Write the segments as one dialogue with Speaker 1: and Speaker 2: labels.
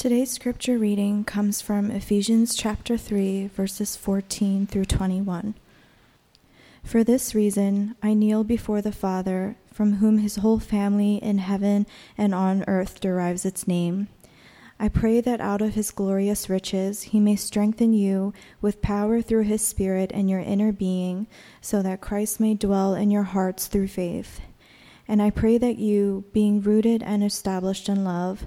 Speaker 1: Today's scripture reading comes from Ephesians chapter 3, verses 14 through 21. For this reason, I kneel before the Father, from whom his whole family in heaven and on earth derives its name. I pray that out of his glorious riches he may strengthen you with power through his Spirit in your inner being, so that Christ may dwell in your hearts through faith. And I pray that you, being rooted and established in love,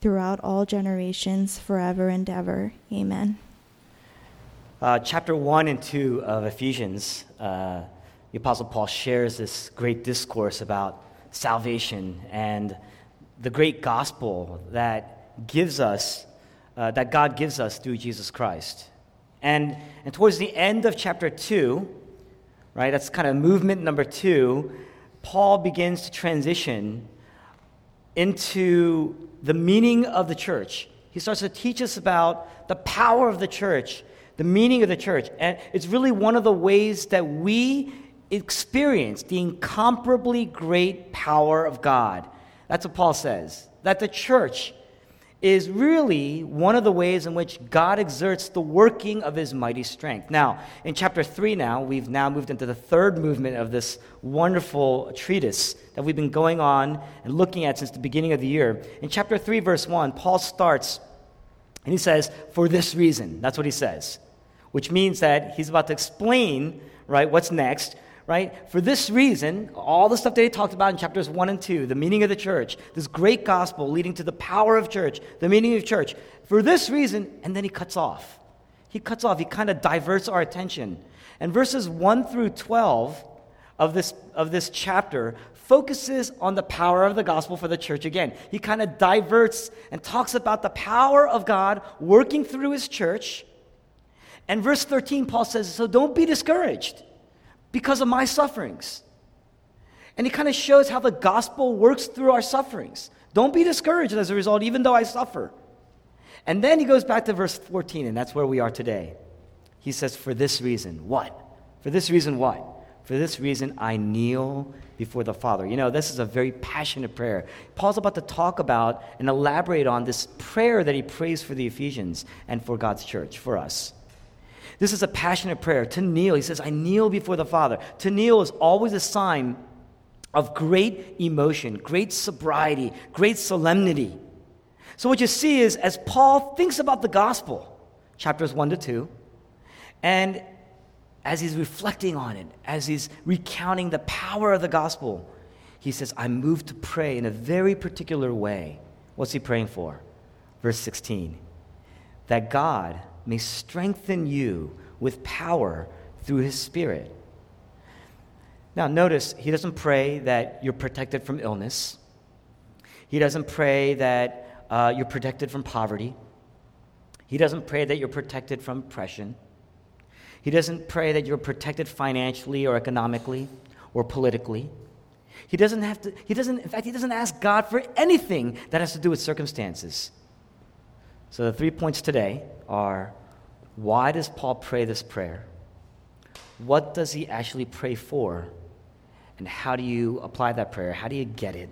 Speaker 1: throughout all generations, forever and ever. Amen.
Speaker 2: Uh, chapter 1 and 2 of Ephesians, uh, the Apostle Paul shares this great discourse about salvation and the great gospel that gives us uh, that God gives us through Jesus Christ. And, and towards the end of chapter 2, right, that's kind of movement number two, Paul begins to transition into the meaning of the church. He starts to teach us about the power of the church, the meaning of the church. And it's really one of the ways that we experience the incomparably great power of God. That's what Paul says. That the church is really one of the ways in which God exerts the working of his mighty strength. Now, in chapter 3 now, we've now moved into the third movement of this wonderful treatise that we've been going on and looking at since the beginning of the year. In chapter 3 verse 1, Paul starts and he says, "For this reason." That's what he says, which means that he's about to explain, right, what's next right? For this reason, all the stuff that he talked about in chapters 1 and 2, the meaning of the church, this great gospel leading to the power of church, the meaning of church, for this reason, and then he cuts off. He cuts off, he kind of diverts our attention. And verses 1 through 12 of this, of this chapter focuses on the power of the gospel for the church again. He kind of diverts and talks about the power of God working through his church. And verse 13, Paul says, So don't be discouraged because of my sufferings. And it kind of shows how the gospel works through our sufferings. Don't be discouraged as a result, even though I suffer. And then he goes back to verse 14, and that's where we are today. He says, For this reason, what? For this reason, what? For this reason, I kneel before the Father. You know, this is a very passionate prayer. Paul's about to talk about and elaborate on this prayer that he prays for the Ephesians and for God's church, for us. This is a passionate prayer. To kneel, he says, I kneel before the Father. To kneel is always a sign of great emotion, great sobriety, great solemnity. So, what you see is as Paul thinks about the gospel, chapters 1 to 2, and as he's reflecting on it, as he's recounting the power of the gospel, he says, I'm moved to pray in a very particular way. What's he praying for? Verse 16 that God may strengthen you with power through his Spirit. Now, notice he doesn't pray that you're protected from illness, he doesn't pray that uh, you're protected from poverty, he doesn't pray that you're protected from oppression. He doesn't pray that you're protected financially or economically or politically. He doesn't have to, he doesn't, in fact, he doesn't ask God for anything that has to do with circumstances. So the three points today are why does Paul pray this prayer? What does he actually pray for? And how do you apply that prayer? How do you get it?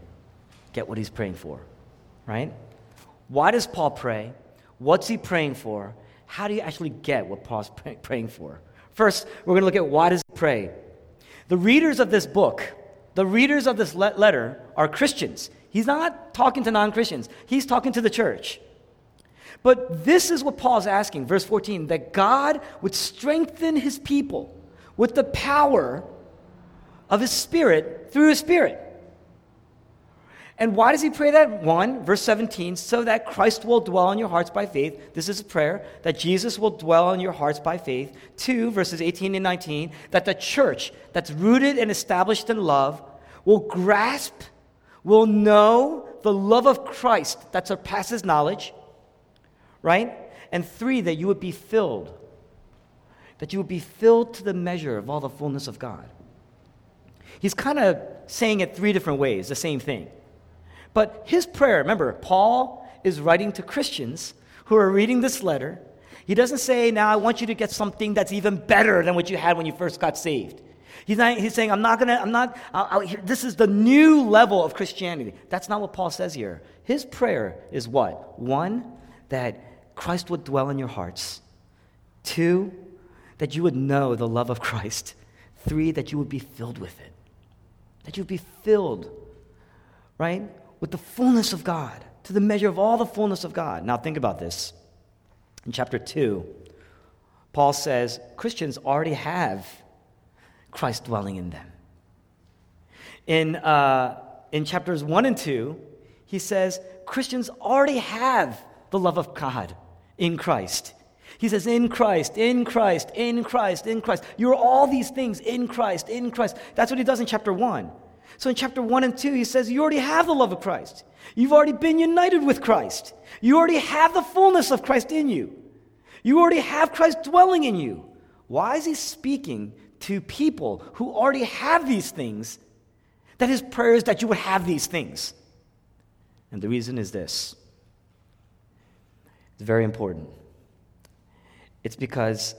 Speaker 2: Get what he's praying for, right? Why does Paul pray? What's he praying for? How do you actually get what Paul's praying for? First, we're going to look at why does he pray. The readers of this book, the readers of this letter are Christians. He's not talking to non Christians, he's talking to the church. But this is what Paul's asking, verse 14, that God would strengthen his people with the power of his spirit through his spirit. And why does he pray that? One, verse 17, so that Christ will dwell in your hearts by faith. This is a prayer that Jesus will dwell in your hearts by faith. Two, verses 18 and 19, that the church that's rooted and established in love will grasp, will know the love of Christ that surpasses knowledge right? and three, that you would be filled. That you would be filled to the measure of all the fullness of God. He's kind of saying it three different ways, the same thing. But his prayer, remember, Paul is writing to Christians who are reading this letter. He doesn't say, Now I want you to get something that's even better than what you had when you first got saved. He's, not, he's saying, I'm not going to, I'm not, I'll, I'll, this is the new level of Christianity. That's not what Paul says here. His prayer is what? One, that Christ would dwell in your hearts. Two, that you would know the love of Christ. Three, that you would be filled with it. That you would be filled, right, with the fullness of God, to the measure of all the fullness of God. Now, think about this. In chapter 2, Paul says Christians already have Christ dwelling in them. In, uh, in chapters 1 and 2, he says Christians already have the love of God in Christ. He says, in Christ, in Christ, in Christ, in Christ. You're all these things in Christ, in Christ. That's what he does in chapter 1. So in chapter 1 and 2, he says, You already have the love of Christ. You've already been united with Christ. You already have the fullness of Christ in you. You already have Christ dwelling in you. Why is he speaking to people who already have these things? That his prayer is that you would have these things. And the reason is this it's very important. It's because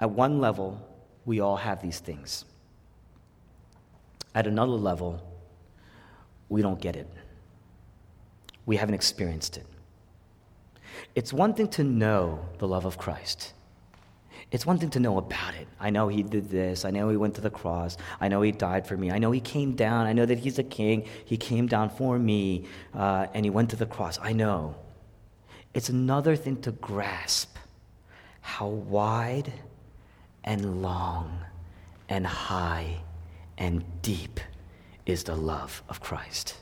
Speaker 2: at one level, we all have these things. At another level, we don't get it. We haven't experienced it. It's one thing to know the love of Christ. It's one thing to know about it. I know he did this. I know he went to the cross. I know he died for me. I know he came down. I know that he's a king. He came down for me uh, and he went to the cross. I know. It's another thing to grasp how wide and long and high and deep is the love of Christ.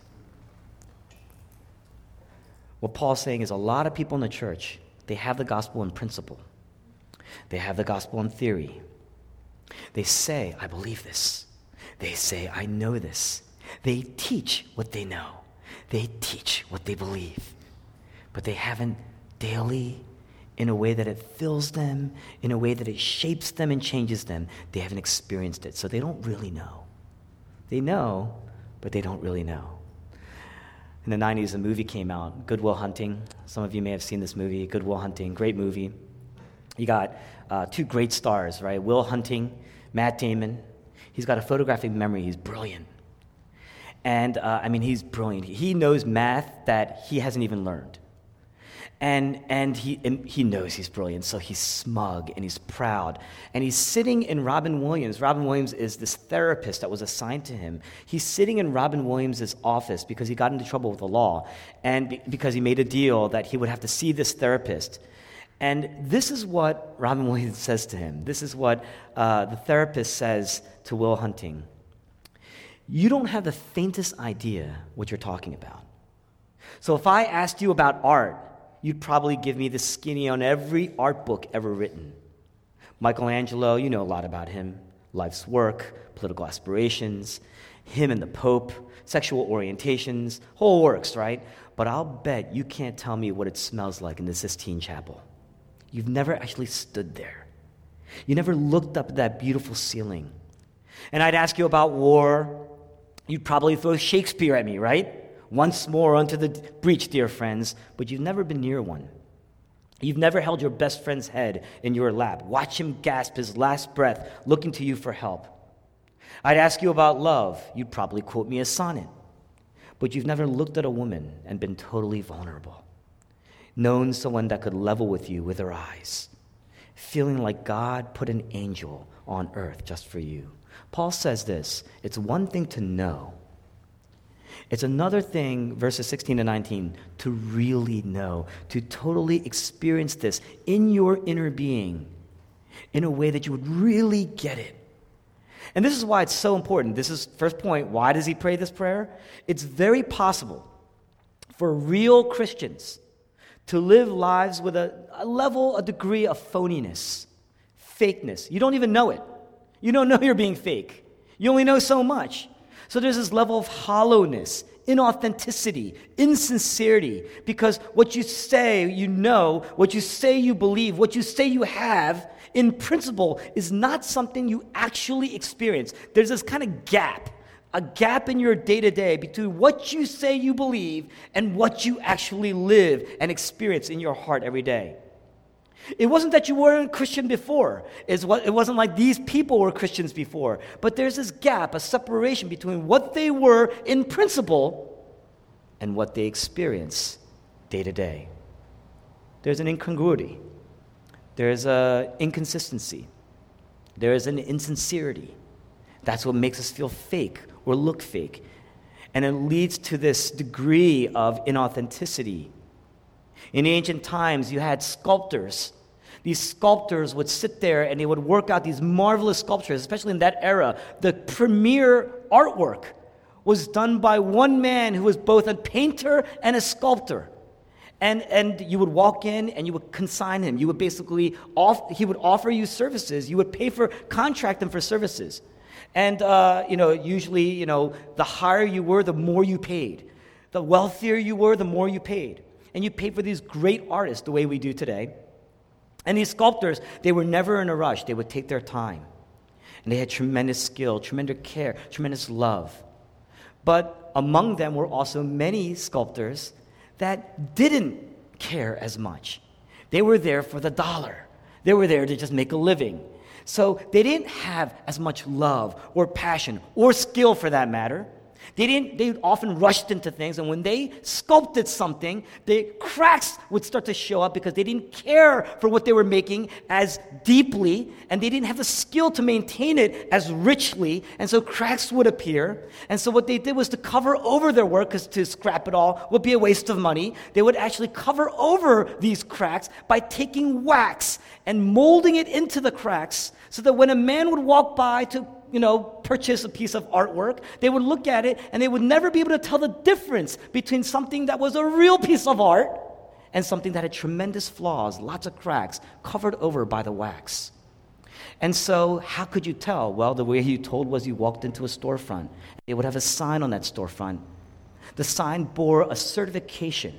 Speaker 2: What Paul's saying is a lot of people in the church, they have the gospel in principle. They have the gospel in theory. They say, I believe this. They say, I know this. They teach what they know. They teach what they believe. But they haven't daily in a way that it fills them, in a way that it shapes them and changes them. They haven't experienced it, so they don't really know. They know, but they don't really know. In the 90s, a movie came out, Good Will Hunting. Some of you may have seen this movie, Good Will Hunting, great movie. You got uh, two great stars, right? Will Hunting, Matt Damon. He's got a photographic memory, he's brilliant. And uh, I mean, he's brilliant. He knows math that he hasn't even learned. And, and, he, and he knows he's brilliant, so he's smug and he's proud. And he's sitting in Robin Williams. Robin Williams is this therapist that was assigned to him. He's sitting in Robin Williams' office because he got into trouble with the law and be, because he made a deal that he would have to see this therapist. And this is what Robin Williams says to him. This is what uh, the therapist says to Will Hunting. You don't have the faintest idea what you're talking about. So if I asked you about art, you'd probably give me the skinny on every art book ever written. Michelangelo, you know a lot about him life's work, political aspirations, him and the Pope, sexual orientations, whole works, right? But I'll bet you can't tell me what it smells like in the Sistine Chapel. You've never actually stood there. You never looked up at that beautiful ceiling. And I'd ask you about war. You'd probably throw Shakespeare at me, right? Once more unto the breach, dear friends, but you've never been near one. You've never held your best friend's head in your lap. Watch him gasp his last breath, looking to you for help. I'd ask you about love. You'd probably quote me a sonnet. But you've never looked at a woman and been totally vulnerable, known someone that could level with you with her eyes, feeling like God put an angel on earth just for you. Paul says this it's one thing to know, it's another thing, verses 16 to 19, to really know, to totally experience this in your inner being in a way that you would really get it. And this is why it's so important. This is first point. Why does he pray this prayer? It's very possible for real Christians to live lives with a, a level, a degree of phoniness, fakeness. You don't even know it. You don't know you're being fake. You only know so much. So there's this level of hollowness, inauthenticity, insincerity, because what you say you know, what you say you believe, what you say you have, in principle, is not something you actually experience. There's this kind of gap, a gap in your day to day between what you say you believe and what you actually live and experience in your heart every day. It wasn't that you weren't Christian before. It wasn't like these people were Christians before. But there's this gap, a separation between what they were in principle and what they experience day to day. There's an incongruity, there's an inconsistency, there is an insincerity. That's what makes us feel fake or look fake. And it leads to this degree of inauthenticity. In ancient times, you had sculptors these sculptors would sit there and they would work out these marvelous sculptures, especially in that era. The premier artwork was done by one man who was both a painter and a sculptor. And, and you would walk in and you would consign him. You would basically, off, he would offer you services. You would pay for, contract him for services. And, uh, you know, usually, you know, the higher you were, the more you paid. The wealthier you were, the more you paid. And you paid for these great artists the way we do today. And these sculptors, they were never in a rush. They would take their time. And they had tremendous skill, tremendous care, tremendous love. But among them were also many sculptors that didn't care as much. They were there for the dollar, they were there to just make a living. So they didn't have as much love or passion or skill for that matter they didn't, they often rushed into things, and when they sculpted something, the cracks would start to show up because they didn't care for what they were making as deeply, and they didn't have the skill to maintain it as richly, and so cracks would appear. And so what they did was to cover over their work, because to scrap it all would be a waste of money. They would actually cover over these cracks by taking wax and molding it into the cracks so that when a man would walk by to you know, purchase a piece of artwork, they would look at it and they would never be able to tell the difference between something that was a real piece of art and something that had tremendous flaws, lots of cracks, covered over by the wax. And so, how could you tell? Well, the way you told was you walked into a storefront. They would have a sign on that storefront. The sign bore a certification.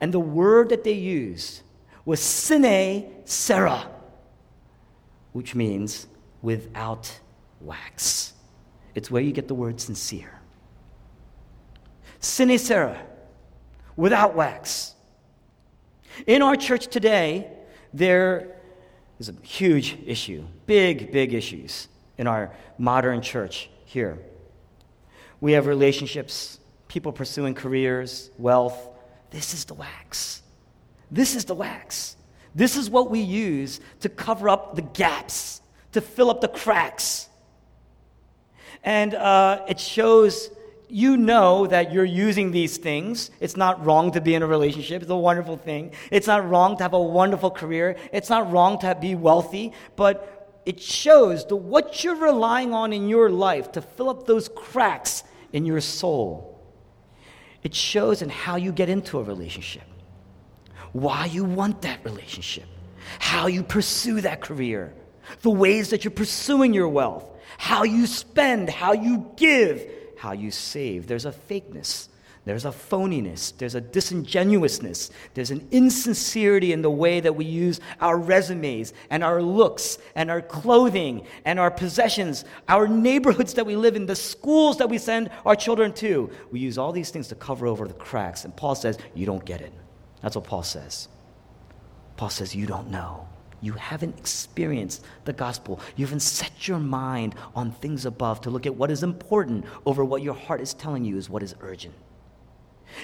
Speaker 2: And the word that they used was sine cera, which means without wax. It's where you get the word sincere. Sine cera, without wax. In our church today, there is a huge issue, big, big issues in our modern church here. We have relationships, people pursuing careers, wealth. This is the wax. This is the wax. This is what we use to cover up the gaps to fill up the cracks. And uh, it shows you know that you're using these things. It's not wrong to be in a relationship. It's a wonderful thing. It's not wrong to have a wonderful career. It's not wrong to be wealthy. But it shows the, what you're relying on in your life to fill up those cracks in your soul. It shows in how you get into a relationship, why you want that relationship, how you pursue that career the ways that you're pursuing your wealth, how you spend, how you give, how you save. There's a fakeness. There's a phoniness, there's a disingenuousness, there's an insincerity in the way that we use our resumes and our looks and our clothing and our possessions, our neighborhoods that we live in, the schools that we send our children to. We use all these things to cover over the cracks. And Paul says, You don't get it. That's what Paul says. Paul says, You don't know you haven't experienced the gospel. You haven't set your mind on things above to look at what is important over what your heart is telling you is what is urgent.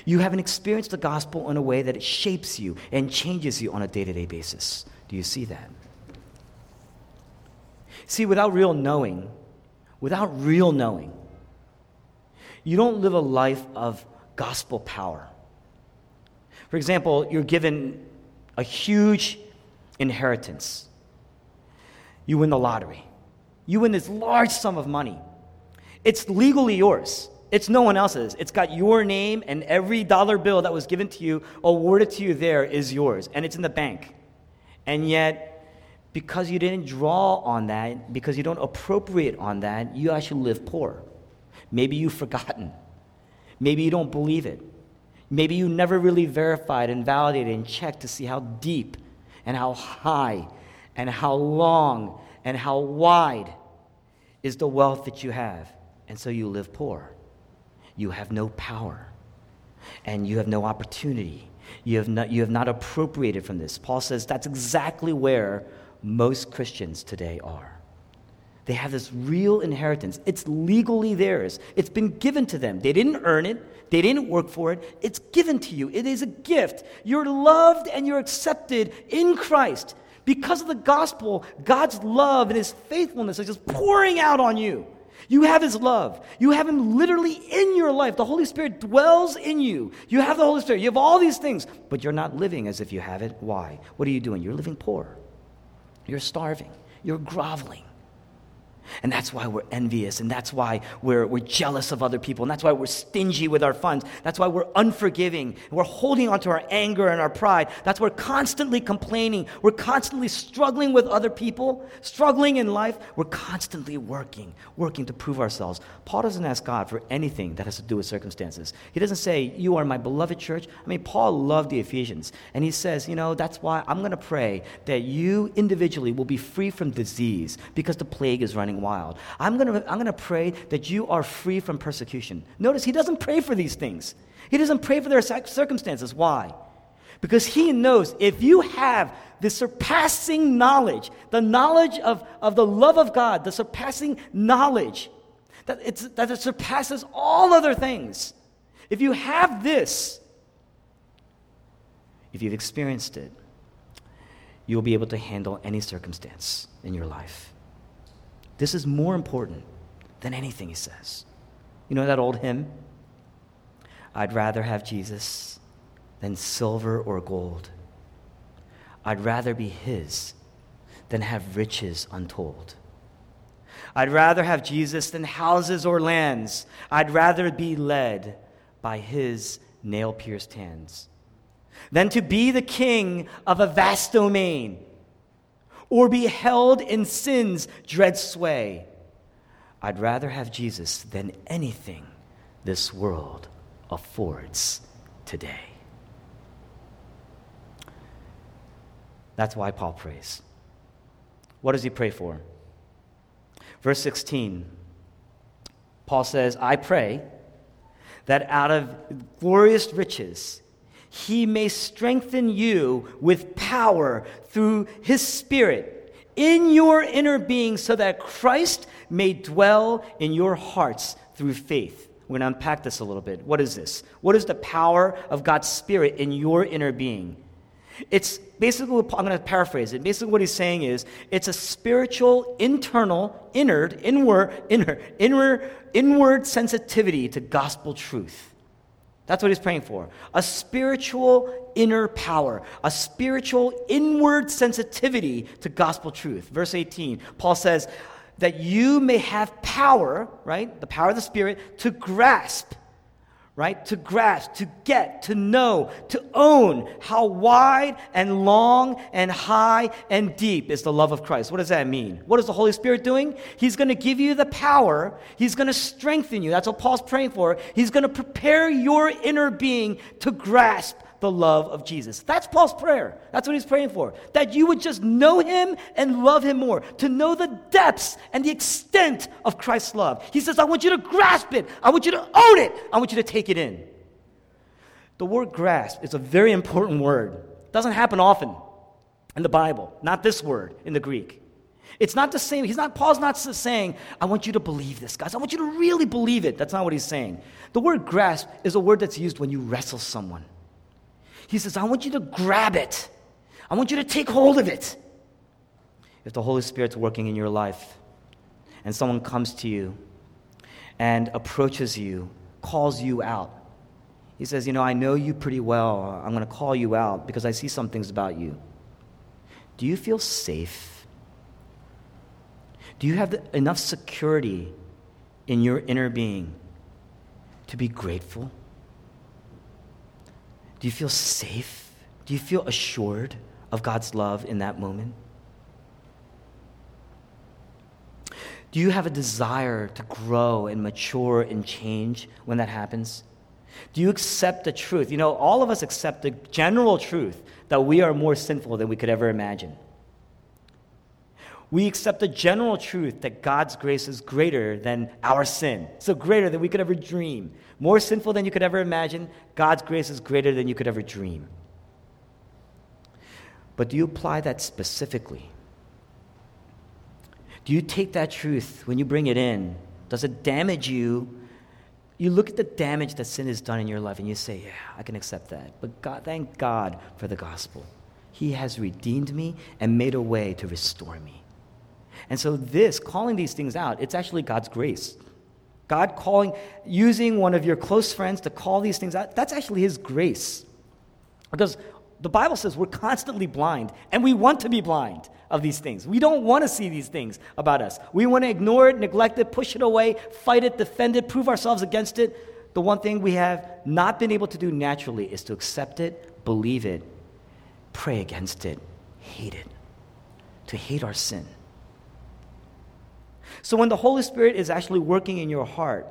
Speaker 2: You haven't experienced the gospel in a way that it shapes you and changes you on a day to day basis. Do you see that? See, without real knowing, without real knowing, you don't live a life of gospel power. For example, you're given a huge inheritance. You win the lottery. You win this large sum of money. It's legally yours. It's no one else's. It's got your name, and every dollar bill that was given to you, awarded to you there, is yours, and it's in the bank. And yet, because you didn't draw on that, because you don't appropriate on that, you actually live poor. Maybe you've forgotten. Maybe you don't believe it. Maybe you never really verified and validated and checked to see how deep and how high and how long and how wide is the wealth that you have. And so you live poor. You have no power. And you have no opportunity. You have not, you have not appropriated from this. Paul says that's exactly where most Christians today are. They have this real inheritance. It's legally theirs. It's been given to them. They didn't earn it. They didn't work for it. It's given to you. It is a gift. You're loved and you're accepted in Christ. Because of the gospel, God's love and his faithfulness is just pouring out on you. You have his love. You have him literally in your life. The Holy Spirit dwells in you. You have the Holy Spirit. You have all these things, but you're not living as if you have it. Why? What are you doing? You're living poor. You're starving. You're groveling. And that's why we're envious, and that's why we're, we're jealous of other people, and that's why we're stingy with our funds. That's why we're unforgiving. We're holding onto our anger and our pride. That's why we're constantly complaining. We're constantly struggling with other people, struggling in life. We're constantly working, working to prove ourselves. Paul doesn't ask God for anything that has to do with circumstances. He doesn't say, You are my beloved church. I mean, Paul loved the Ephesians, and he says, You know, that's why I'm going to pray that you individually will be free from disease because the plague is running wild. I'm going to I'm going to pray that you are free from persecution. Notice he doesn't pray for these things. He doesn't pray for their circumstances. Why? Because he knows if you have the surpassing knowledge, the knowledge of, of the love of God, the surpassing knowledge, that, it's, that it surpasses all other things. If you have this, if you've experienced it, you'll be able to handle any circumstance in your life. This is more important than anything, he says. You know that old hymn? I'd rather have Jesus than silver or gold. I'd rather be his than have riches untold. I'd rather have Jesus than houses or lands. I'd rather be led by his nail pierced hands than to be the king of a vast domain or be held in sin's dread sway. I'd rather have Jesus than anything this world affords today. That's why Paul prays. What does he pray for? Verse 16, Paul says, I pray that out of glorious riches he may strengthen you with power through his Spirit in your inner being so that Christ may dwell in your hearts through faith. We're going to unpack this a little bit. What is this? What is the power of God's Spirit in your inner being? It's basically, I'm going to paraphrase it. Basically, what he's saying is it's a spiritual, internal, inward, inward, inner, inward, inward sensitivity to gospel truth. That's what he's praying for. A spiritual inner power, a spiritual inward sensitivity to gospel truth. Verse 18, Paul says, that you may have power, right? The power of the Spirit to grasp right? To grasp, to get, to know, to own how wide and long and high and deep is the love of Christ. What does that mean? What is the Holy Spirit doing? He's going to give you the power, He's going to strengthen you. That's what Paul's praying for. He's going to prepare your inner being to grasp the love of Jesus. That's Paul's prayer. That's what he's praying for. That you would just know him and love him more, to know the depths and the extent of Christ's love. He says, I want you to grasp it. I want you to own it. I want you to take it in. The word grasp is a very important word. It doesn't happen often in the Bible, not this word in the Greek. It's not the same. He's not, Paul's not saying, I want you to believe this, guys. I want you to really believe it. That's not what he's saying. The word grasp is a word that's used when you wrestle someone. He says, I want you to grab it. I want you to take hold of it. If the Holy Spirit's working in your life and someone comes to you and approaches you, calls you out, he says, You know, I know you pretty well. I'm going to call you out because I see some things about you. Do you feel safe? Do you have the, enough security in your inner being to be grateful? Do you feel safe? Do you feel assured of God's love in that moment? Do you have a desire to grow and mature and change when that happens? Do you accept the truth? You know, all of us accept the general truth that we are more sinful than we could ever imagine. We accept the general truth that God's grace is greater than our sin, so greater than we could ever dream. More sinful than you could ever imagine, God's grace is greater than you could ever dream. But do you apply that specifically? Do you take that truth when you bring it in? Does it damage you? You look at the damage that sin has done in your life and you say, Yeah, I can accept that. But God, thank God for the gospel. He has redeemed me and made a way to restore me. And so, this, calling these things out, it's actually God's grace. God calling, using one of your close friends to call these things out, that's actually His grace. Because the Bible says we're constantly blind, and we want to be blind of these things. We don't want to see these things about us. We want to ignore it, neglect it, push it away, fight it, defend it, prove ourselves against it. The one thing we have not been able to do naturally is to accept it, believe it, pray against it, hate it, to hate our sin. So when the Holy Spirit is actually working in your heart,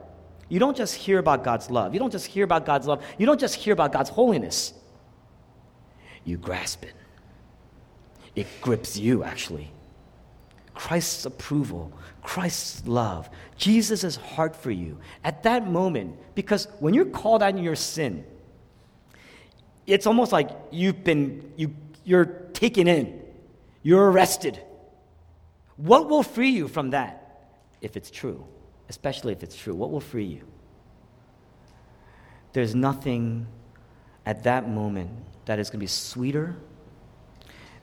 Speaker 2: you don't just hear about God's love. You don't just hear about God's love. You don't just hear about God's holiness. You grasp it. It grips you, actually. Christ's approval, Christ's love, Jesus' heart for you at that moment, because when you're called out in your sin, it's almost like you've been, you, you're taken in, you're arrested. What will free you from that? If it's true, especially if it's true? What will free you? There's nothing at that moment that is going to be sweeter,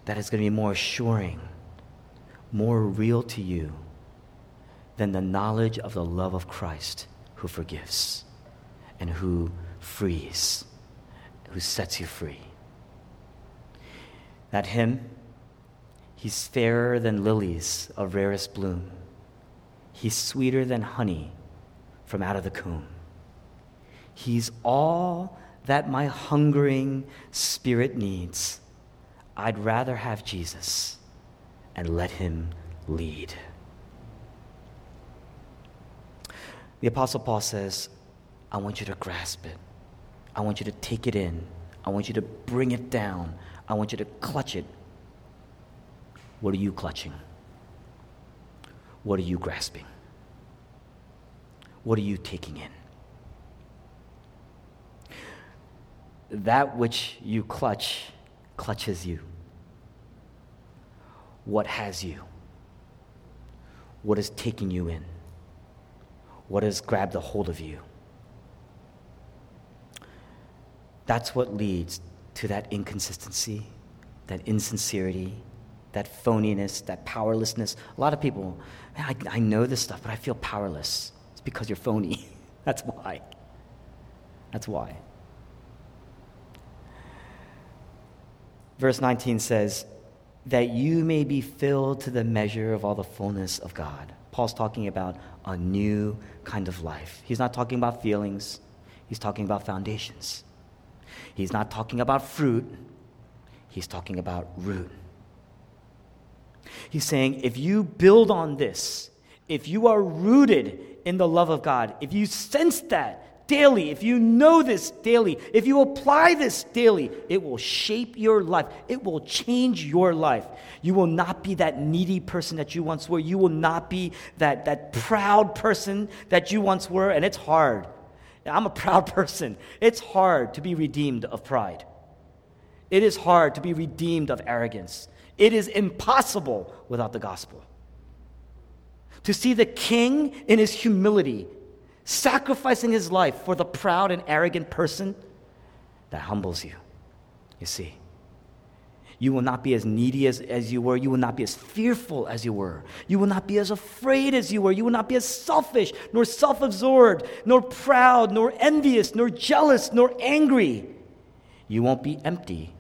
Speaker 2: that is going to be more assuring, more real to you than the knowledge of the love of Christ who forgives and who frees, who sets you free. That hymn, he's fairer than lilies of rarest bloom. He's sweeter than honey from out of the comb. He's all that my hungering spirit needs. I'd rather have Jesus and let him lead. The Apostle Paul says, I want you to grasp it. I want you to take it in. I want you to bring it down. I want you to clutch it. What are you clutching? What are you grasping? What are you taking in? That which you clutch clutches you. What has you? What is taking you in? What has grabbed a hold of you? That's what leads to that inconsistency, that insincerity, that phoniness, that powerlessness. A lot of people, I, I know this stuff, but I feel powerless. It's because you're phony. That's why. That's why. Verse 19 says, that you may be filled to the measure of all the fullness of God. Paul's talking about a new kind of life. He's not talking about feelings, he's talking about foundations. He's not talking about fruit, he's talking about root. He's saying, if you build on this, if you are rooted in the love of God, if you sense that daily, if you know this daily, if you apply this daily, it will shape your life. It will change your life. You will not be that needy person that you once were. You will not be that, that proud person that you once were, and it's hard. I'm a proud person. It's hard to be redeemed of pride. It is hard to be redeemed of arrogance. It is impossible without the gospel. To see the king in his humility, sacrificing his life for the proud and arrogant person, that humbles you. You see, you will not be as needy as, as you were. You will not be as fearful as you were. You will not be as afraid as you were. You will not be as selfish, nor self absorbed, nor proud, nor envious, nor jealous, nor angry. You won't be empty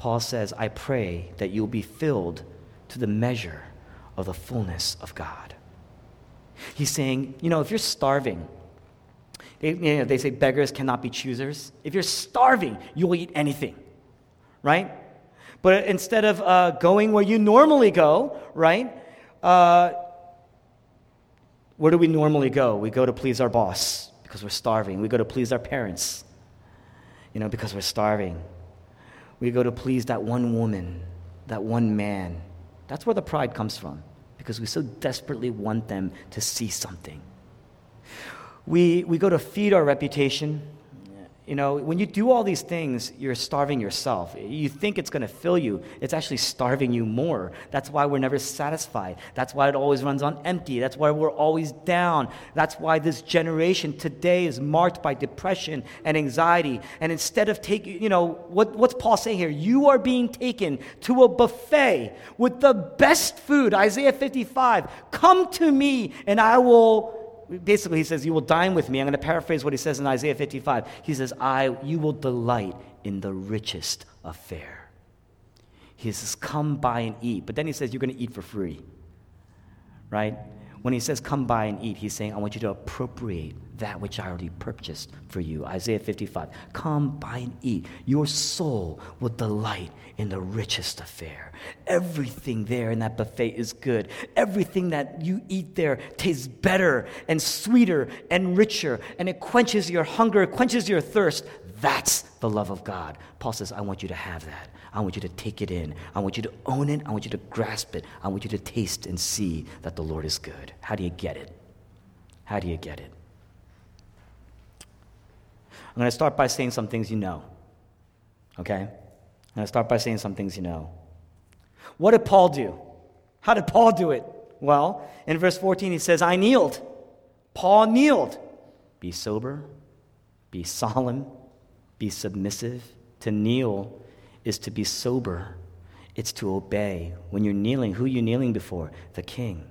Speaker 2: Paul says, I pray that you'll be filled to the measure of the fullness of God. He's saying, you know, if you're starving, they, you know, they say beggars cannot be choosers. If you're starving, you'll eat anything, right? But instead of uh, going where you normally go, right, uh, Where do we normally go? We go to please our boss because we're starving. We go to please our parents, you know, because we're starving. We go to please that one woman, that one man. That's where the pride comes from because we so desperately want them to see something. We, we go to feed our reputation. You know, when you do all these things, you're starving yourself. You think it's going to fill you, it's actually starving you more. That's why we're never satisfied. That's why it always runs on empty. That's why we're always down. That's why this generation today is marked by depression and anxiety. And instead of taking, you know, what, what's Paul saying here? You are being taken to a buffet with the best food, Isaiah 55. Come to me, and I will basically he says, You will dine with me. I'm going to paraphrase what he says in Isaiah 55. He says, I, you will delight in the richest affair. He says, Come buy and eat. But then he says, You're going to eat for free. Right? When he says, Come buy and eat, he's saying, I want you to appropriate that which I already purchased for you. Isaiah 55. Come buy and eat. Your soul will delight in the richest affair. Everything there in that buffet is good. Everything that you eat there tastes better and sweeter and richer, and it quenches your hunger, it quenches your thirst. That's the love of God. Paul says, I want you to have that. I want you to take it in. I want you to own it. I want you to grasp it. I want you to taste and see that the Lord is good. How do you get it? How do you get it? I'm going to start by saying some things you know. Okay? I'm going to start by saying some things you know. What did Paul do? How did Paul do it? Well, in verse 14, he says, I kneeled. Paul kneeled. Be sober, be solemn, be submissive. To kneel is to be sober, it's to obey. When you're kneeling, who are you kneeling before? The king.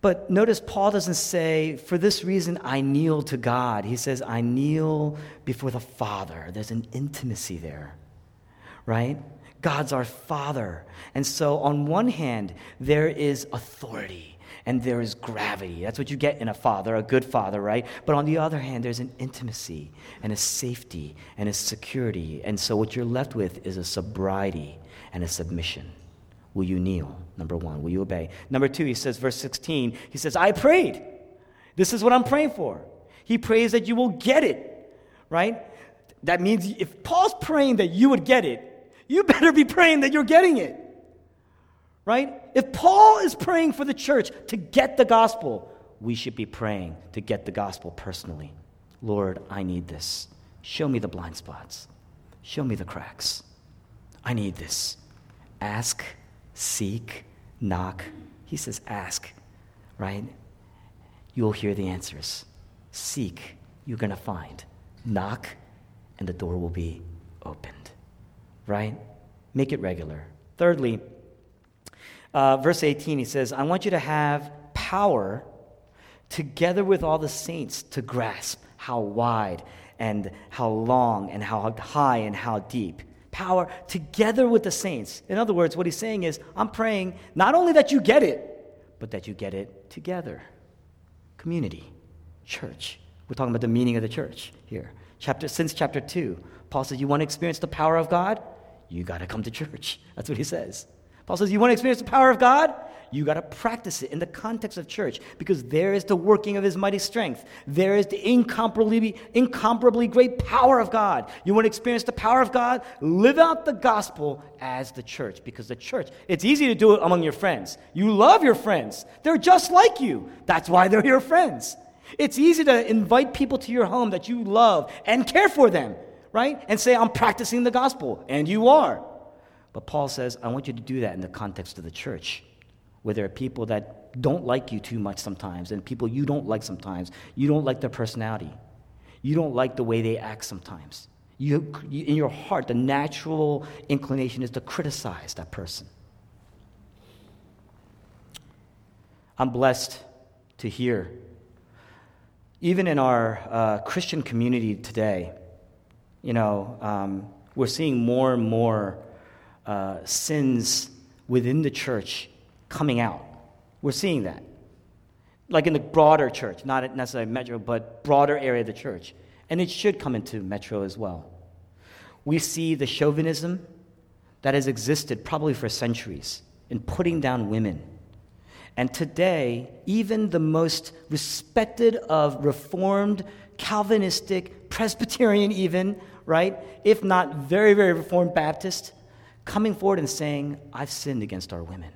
Speaker 2: But notice Paul doesn't say, for this reason I kneel to God. He says, I kneel before the Father. There's an intimacy there, right? God's our Father. And so, on one hand, there is authority and there is gravity. That's what you get in a father, a good father, right? But on the other hand, there's an intimacy and a safety and a security. And so, what you're left with is a sobriety and a submission. Will you kneel? Number one, will you obey? Number two, he says, verse 16, he says, I prayed. This is what I'm praying for. He prays that you will get it, right? That means if Paul's praying that you would get it, you better be praying that you're getting it, right? If Paul is praying for the church to get the gospel, we should be praying to get the gospel personally. Lord, I need this. Show me the blind spots. Show me the cracks. I need this. Ask seek, knock. He says, ask, right? You'll hear the answers. Seek, you're going to find. Knock, and the door will be opened, right? Make it regular. Thirdly, uh, verse 18, he says, I want you to have power together with all the saints to grasp how wide and how long and how high and how deep power together with the saints. In other words, what he's saying is, I'm praying not only that you get it, but that you get it together. Community, church. We're talking about the meaning of the church here. Chapter, since chapter 2, Paul says, You want to experience the power of God? You got to come to church. That's what he says. Paul says, You want to experience the power of God? You got to practice it in the context of church because there is the working of his mighty strength. There is the incomparably, incomparably great power of God. You want to experience the power of God? Live out the gospel as the church because the church, it's easy to do it among your friends. You love your friends, they're just like you. That's why they're your friends. It's easy to invite people to your home that you love and care for them, right? And say, I'm practicing the gospel, and you are. But Paul says, I want you to do that in the context of the church where there are people that don't like you too much sometimes, and people you don't like sometimes. You don't like their personality. You don't like the way they act sometimes. You, in your heart, the natural inclination is to criticize that person. I'm blessed to hear, even in our uh, Christian community today, you know, um, we're seeing more and more uh, sins within the church coming out. We're seeing that. Like in the broader church, not necessarily metro, but broader area of the church. And it should come into metro as well. We see the chauvinism that has existed probably for centuries in putting down women And today, even the most respected of Reformed, Calvinistic, Presbyterian, even, right? If not very, very Reformed Baptist, coming forward and saying, I've sinned against our women.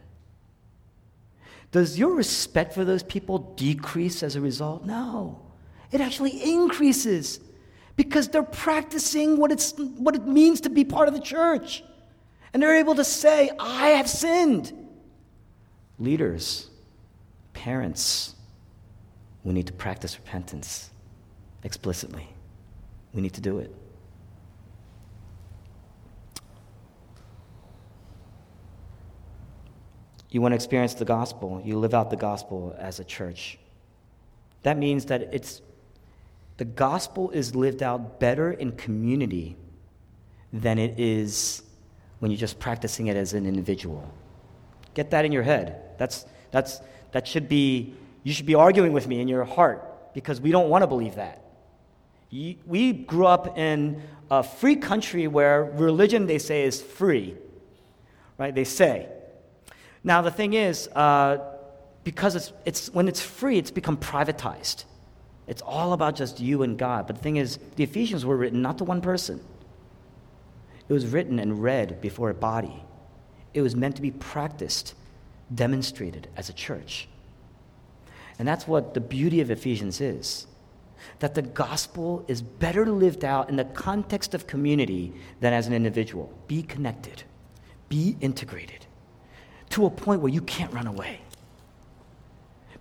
Speaker 2: Does your respect for those people decrease as a result? No. It actually increases because they're practicing what, it's, what it means to be part of the church. And they're able to say, I have sinned. Leaders, parents, we need to practice repentance explicitly. We need to do it. You want to experience the gospel, you live out the gospel as a church. That means that it's the gospel is lived out better in community than it is when you're just practicing it as an individual. Get that in your head. That's, that's, that should be, you should be arguing with me in your heart because we don't want to believe that. We grew up in a free country where religion, they say, is free, right? They say. Now, the thing is, uh, because it's, it's, when it's free, it's become privatized. It's all about just you and God. But the thing is, the Ephesians were written not to one person, it was written and read before a body. It was meant to be practiced, demonstrated as a church. And that's what the beauty of Ephesians is that the gospel is better lived out in the context of community than as an individual. Be connected, be integrated to a point where you can't run away.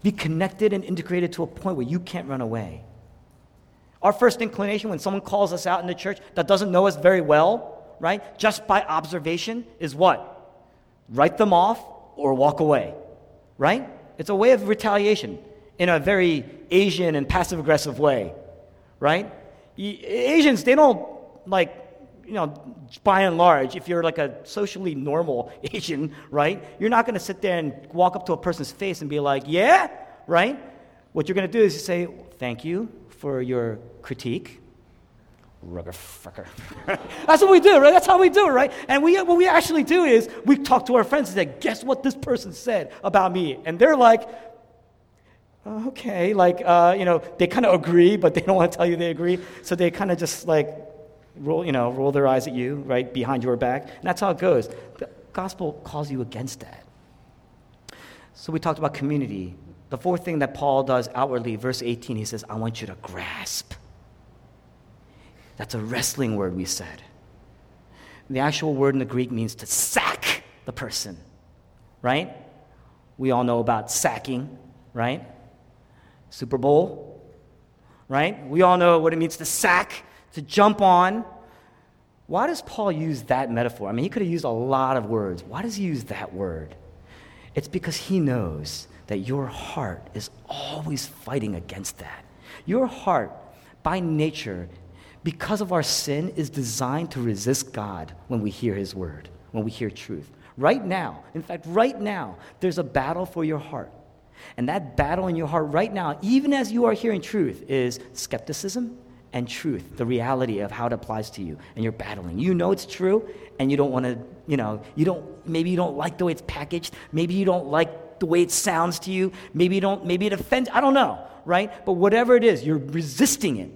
Speaker 2: Be connected and integrated to a point where you can't run away. Our first inclination when someone calls us out in the church that doesn't know us very well, right, just by observation, is what? Write them off or walk away, right? It's a way of retaliation in a very Asian and passive aggressive way, right? Asians, they don't like you know, by and large, if you're like a socially normal Asian, right, you're not going to sit there and walk up to a person's face and be like, yeah, right? What you're going to do is you say, thank you for your critique. Rugger fucker. That's what we do, right? That's how we do it, right? And we, what we actually do is we talk to our friends and say, guess what this person said about me? And they're like, okay, like, uh, you know, they kind of agree, but they don't want to tell you they agree. So they kind of just like roll, you know, roll their eyes at you, right, behind your back. And that's how it goes. The gospel calls you against that. So we talked about community. The fourth thing that Paul does outwardly, verse 18, he says, I want you to grasp. That's a wrestling word, we said. The actual word in the Greek means to sack the person, right? We all know about sacking, right? Super Bowl, right? We all know what it means to sack to jump on. Why does Paul use that metaphor? I mean, he could have used a lot of words. Why does he use that word? It's because he knows that your heart is always fighting against that. Your heart, by nature, because of our sin, is designed to resist God when we hear his word, when we hear truth. Right now, in fact, right now, there's a battle for your heart. And that battle in your heart right now, even as you are hearing truth, is skepticism and truth, the reality of how it applies to you, and you're battling. You know it's true, and you don't want to, you know, you don't, maybe you don't like the way it's packaged, maybe you don't like the way it sounds to you, maybe you don't, maybe it offends, I don't know, right? But whatever it is, you're resisting it.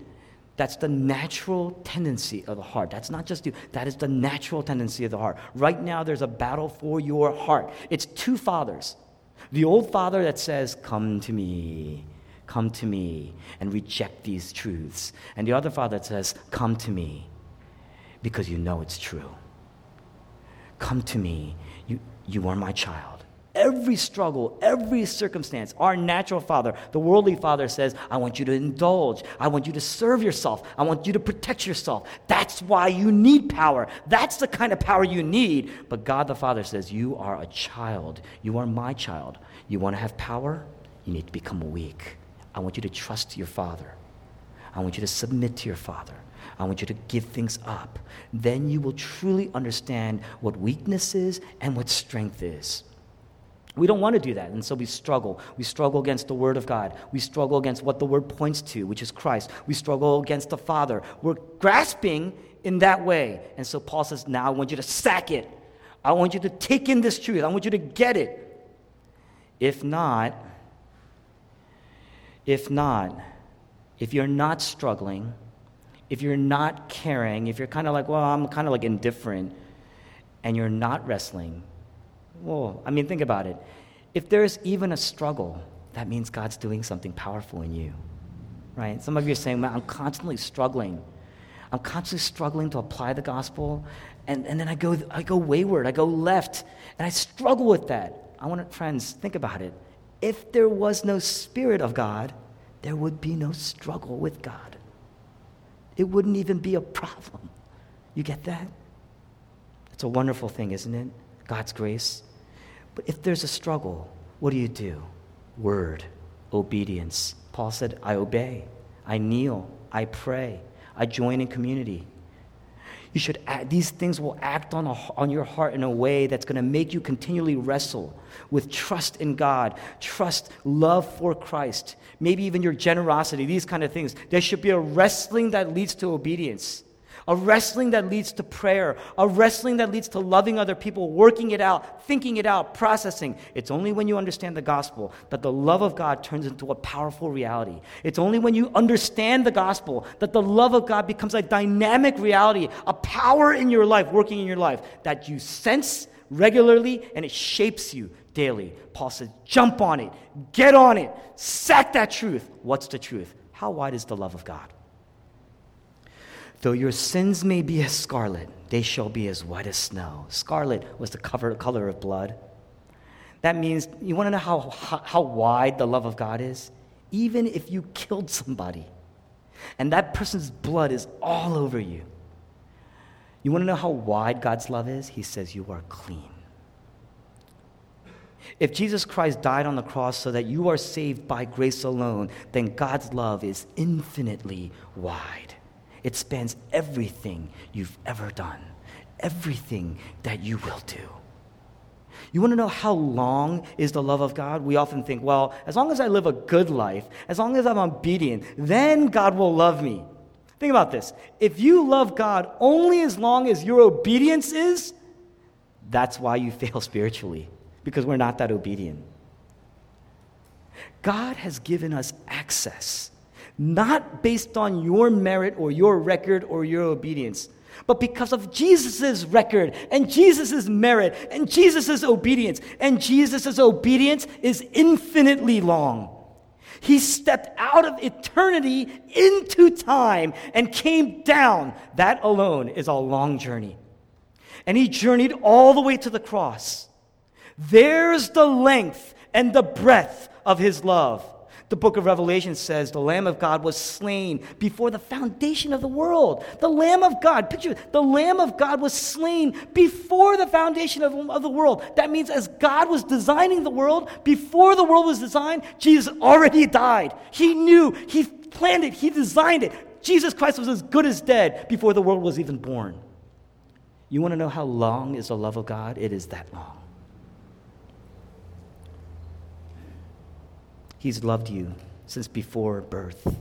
Speaker 2: That's the natural tendency of the heart. That's not just you, that is the natural tendency of the heart. Right now, there's a battle for your heart. It's two fathers. The old father that says, Come to me, Come to me and reject these truths. And the other father says, Come to me because you know it's true. Come to me. You, you are my child. Every struggle, every circumstance, our natural father, the worldly father says, I want you to indulge. I want you to serve yourself. I want you to protect yourself. That's why you need power. That's the kind of power you need. But God the Father says, You are a child. You are my child. You want to have power? You need to become weak. I want you to trust your Father. I want you to submit to your Father. I want you to give things up. Then you will truly understand what weakness is and what strength is. We don't want to do that, and so we struggle. We struggle against the Word of God. We struggle against what the Word points to, which is Christ. We struggle against the Father. We're grasping in that way. And so Paul says, Now I want you to sack it. I want you to take in this truth. I want you to get it. If not, if not, if you're not struggling, if you're not caring, if you're kind of like, well, I'm kind of like indifferent, and you're not wrestling, well, I mean, think about it. If there's even a struggle, that means God's doing something powerful in you, right? Some of you are saying, man, I'm constantly struggling. I'm constantly struggling to apply the gospel, and, and then I go, I go wayward, I go left, and I struggle with that. I want to, friends, think about it. If there was no Spirit of God, there would be no struggle with God. It wouldn't even be a problem. You get that? It's a wonderful thing, isn't it? God's grace. But if there's a struggle, what do you do? Word, obedience. Paul said, I obey, I kneel, I pray, I join in community. You should act, these things will act on, a, on your heart in a way that's going to make you continually wrestle with trust in God, trust, love for Christ, maybe even your generosity, these kind of things. There should be a wrestling that leads to obedience a wrestling that leads to prayer, a wrestling that leads to loving other people, working it out, thinking it out, processing. It's only when you understand the gospel that the love of God turns into a powerful reality. It's only when you understand the gospel that the love of God becomes a dynamic reality, a power in your life, working in your life, that you sense regularly and it shapes you daily. Paul says, jump on it, get on it, sack that truth. What's the truth? How wide is the love of God? Though your sins may be as scarlet, they shall be as white as snow. Scarlet was the cover, color of blood. That means, you want to know how, how, how wide the love of God is? Even if you killed somebody and that person's blood is all over you, you want to know how wide God's love is? He says, You are clean. If Jesus Christ died on the cross so that you are saved by grace alone, then God's love is infinitely wide. It spans everything you've ever done, everything that you will do. You want to know how long is the love of God? We often think, well, as long as I live a good life, as long as I'm obedient, then God will love me. Think about this. If you love God only as long as your obedience is, that's why you fail spiritually, because we're not that obedient. God has given us access not based on your merit or your record or your obedience, but because of Jesus' record and Jesus' merit and Jesus' obedience. And Jesus' obedience is infinitely long. He stepped out of eternity into time and came down. That alone is a long journey. And he journeyed all the way to the cross. There's the length and the breadth of his love. The book of Revelation says the Lamb of God was slain before the foundation of the world. The Lamb of God, picture, the Lamb of God was slain before the foundation of, of the world. That means as God was designing the world, before the world was designed, Jesus already died. He knew, He planned it, He designed it. Jesus Christ was as good as dead before the world was even born. You want to know how long is the love of God? It is that long. He's loved you since before birth.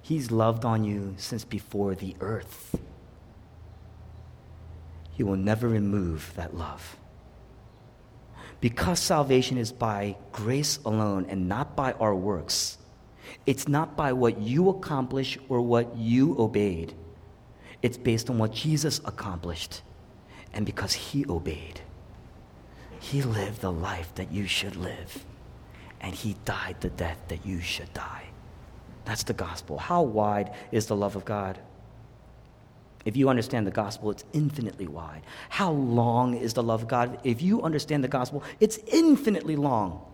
Speaker 2: He's loved on you since before the earth. He will never remove that love. Because salvation is by grace alone and not by our works, it's not by what you accomplish or what you obeyed. It's based on what Jesus accomplished and because he obeyed. He lived the life that you should live and he died the death that you should die. That's the gospel. How wide is the love of God? If you understand the gospel, it's infinitely wide. How long is the love of God? If you understand the gospel, it's infinitely long.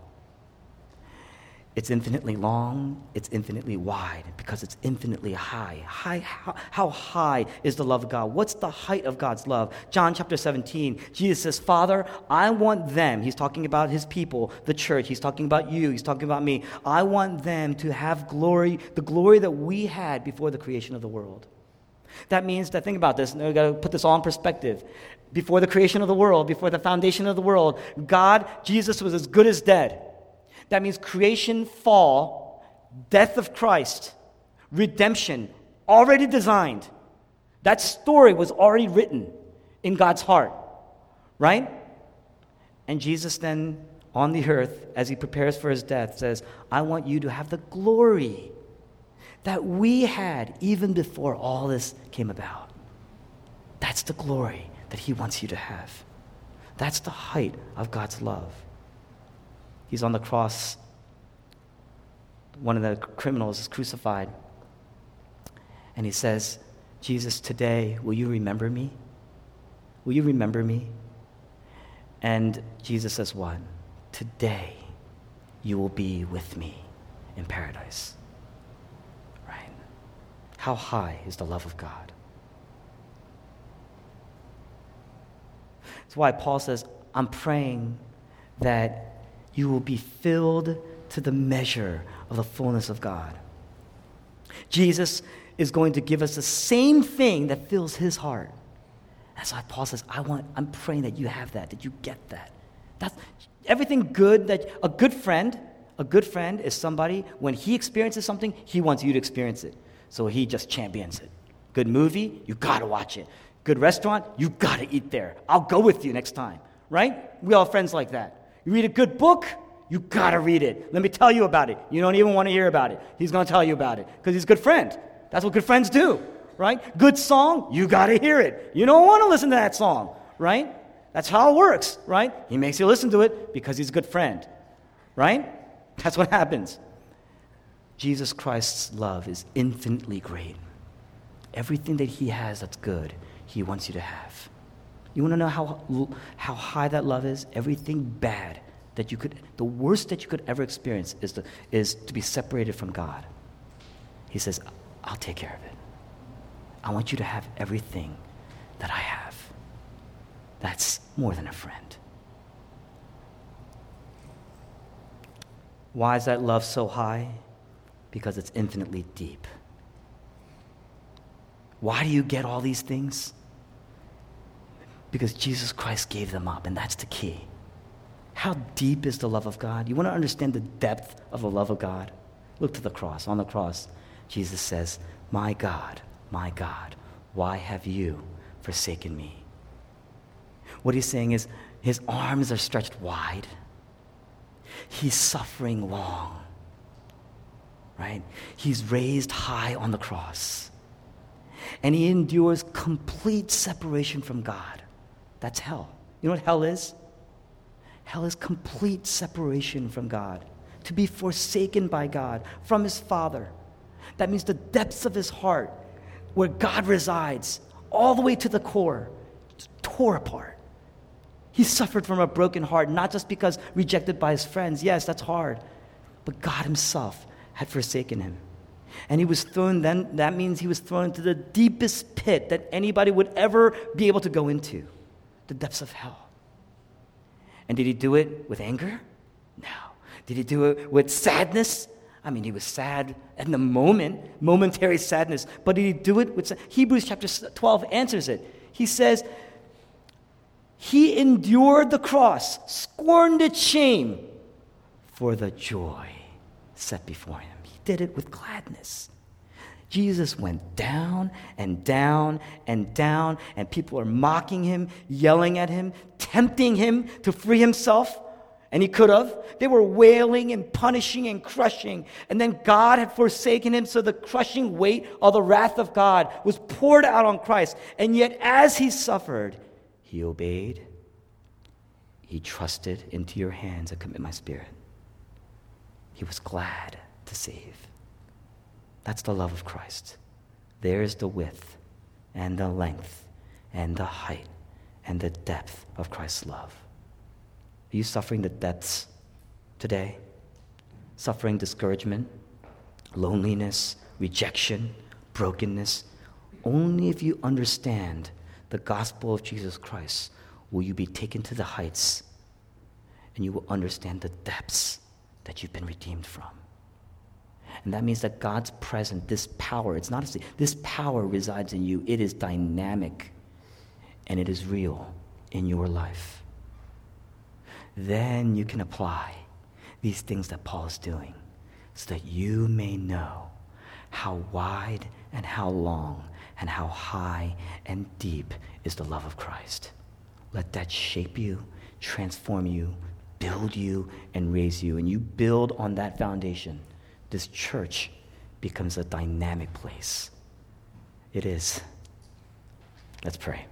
Speaker 2: It's infinitely long, it's infinitely wide because it's infinitely high. high how, how, high is the love of God? What's the height of God's love? John chapter 17, Jesus says, Father, I want them, he's talking about his people, the church, he's talking about you, he's talking about me. I want them to have glory, the glory that we had before the creation of the world. That means that, think about this, and we've got to put this all in perspective. Before the creation of the world, before the foundation of the world, God, Jesus was as good as dead. That means creation, fall, death of Christ, redemption, already designed. That story was already written in God's heart, right? And Jesus then on the earth as he prepares for his death says, I want you to have the glory that we had even before all this came about. That's the glory that he wants you to have. That's the height of God's love. He's on the cross. One of the criminals is crucified. And he says, Jesus, today, will you remember me? Will you remember me? And Jesus says, What? Today you will be with me in paradise. Right? How high is the love of God? That's why Paul says, I'm praying that you will be filled to the measure of the fullness of God. Jesus is going to give us the same thing that fills his heart. That's why Paul says, I want, I'm praying that you have that, that you get that. That's everything good that a good friend, a good friend is somebody, when he experiences something, he wants you to experience it. So he just champions it. Good movie, you gotta watch it. Good restaurant, you gotta eat there. I'll go with you next time, right? We all friends like that. You read a good book, you gotta read it. Let me tell you about it. You don't even want to hear about it. He's gonna tell you about it because he's a good friend. That's what good friends do right? Good song, you got to hear it. You don't want to listen to that song, right? That's how it works, right? He makes you listen to it because he's a good friend, right? That's what happens. Jesus Christ's love is infinitely great. Everything that he has that's good, he wants you to have. You want to know how, how high that love is? Everything bad that you could, the worst that you could ever experience is to, is to be separated from God. He says, I'll take care of it. I want you to have everything that I have. That's more than a friend. Why is that love so high? Because it's infinitely deep. Why do you get all these things? Because Jesus Christ gave them up, and that's the key. How deep is the love of God? You want to understand the depth of the love of God? Look to the cross. On the cross, Jesus says, My God, my God, why have you forsaken me? What he's saying is, his arms are stretched wide. He's suffering long, right? He's raised high on the cross. And he endures complete separation from God. That's hell. You know what hell is? Hell is complete separation from God, to be forsaken by God, from his Father. That means the depths of his heart where God resides, all the way to the core, tore apart. He suffered from a broken heart, not just because rejected by his friends. Yes, that's hard. But God himself had forsaken him. And he was thrown, then that means he was thrown into the deepest pit that anybody would ever be able to go into the depths of hell. And did he do it with anger? No. Did he do it with sadness? I mean, he was sad in the moment, momentary sadness, but did he do it with Hebrews chapter 12 answers it. He says, He endured the cross, scorned its shame for the joy set before him. He did it with gladness. Jesus went down and down and down, and people are mocking him, yelling at him, tempting him to free himself. And he could have. They were wailing and punishing and crushing. And then God had forsaken him, so the crushing weight of the wrath of God was poured out on Christ. And yet, as he suffered, he obeyed. He trusted into your hands. I commit my spirit. He was glad to save. That's the love of Christ. There's the width and the length and the height and the depth of Christ's love. Are you suffering the depths today? Suffering discouragement, loneliness, rejection, brokenness? Only if you understand the gospel of Jesus Christ will you be taken to the heights and you will understand the depths that you've been redeemed from. And that means that God's present, this power, it's not a, this power resides in you. It is dynamic and it is real in your life then you can apply these things that Paul is doing so that you may know how wide and how long and how high and deep is the love of Christ. Let that shape you, transform you, build you and raise you, and you build on that foundation, this church becomes a dynamic place. It is. Let's pray.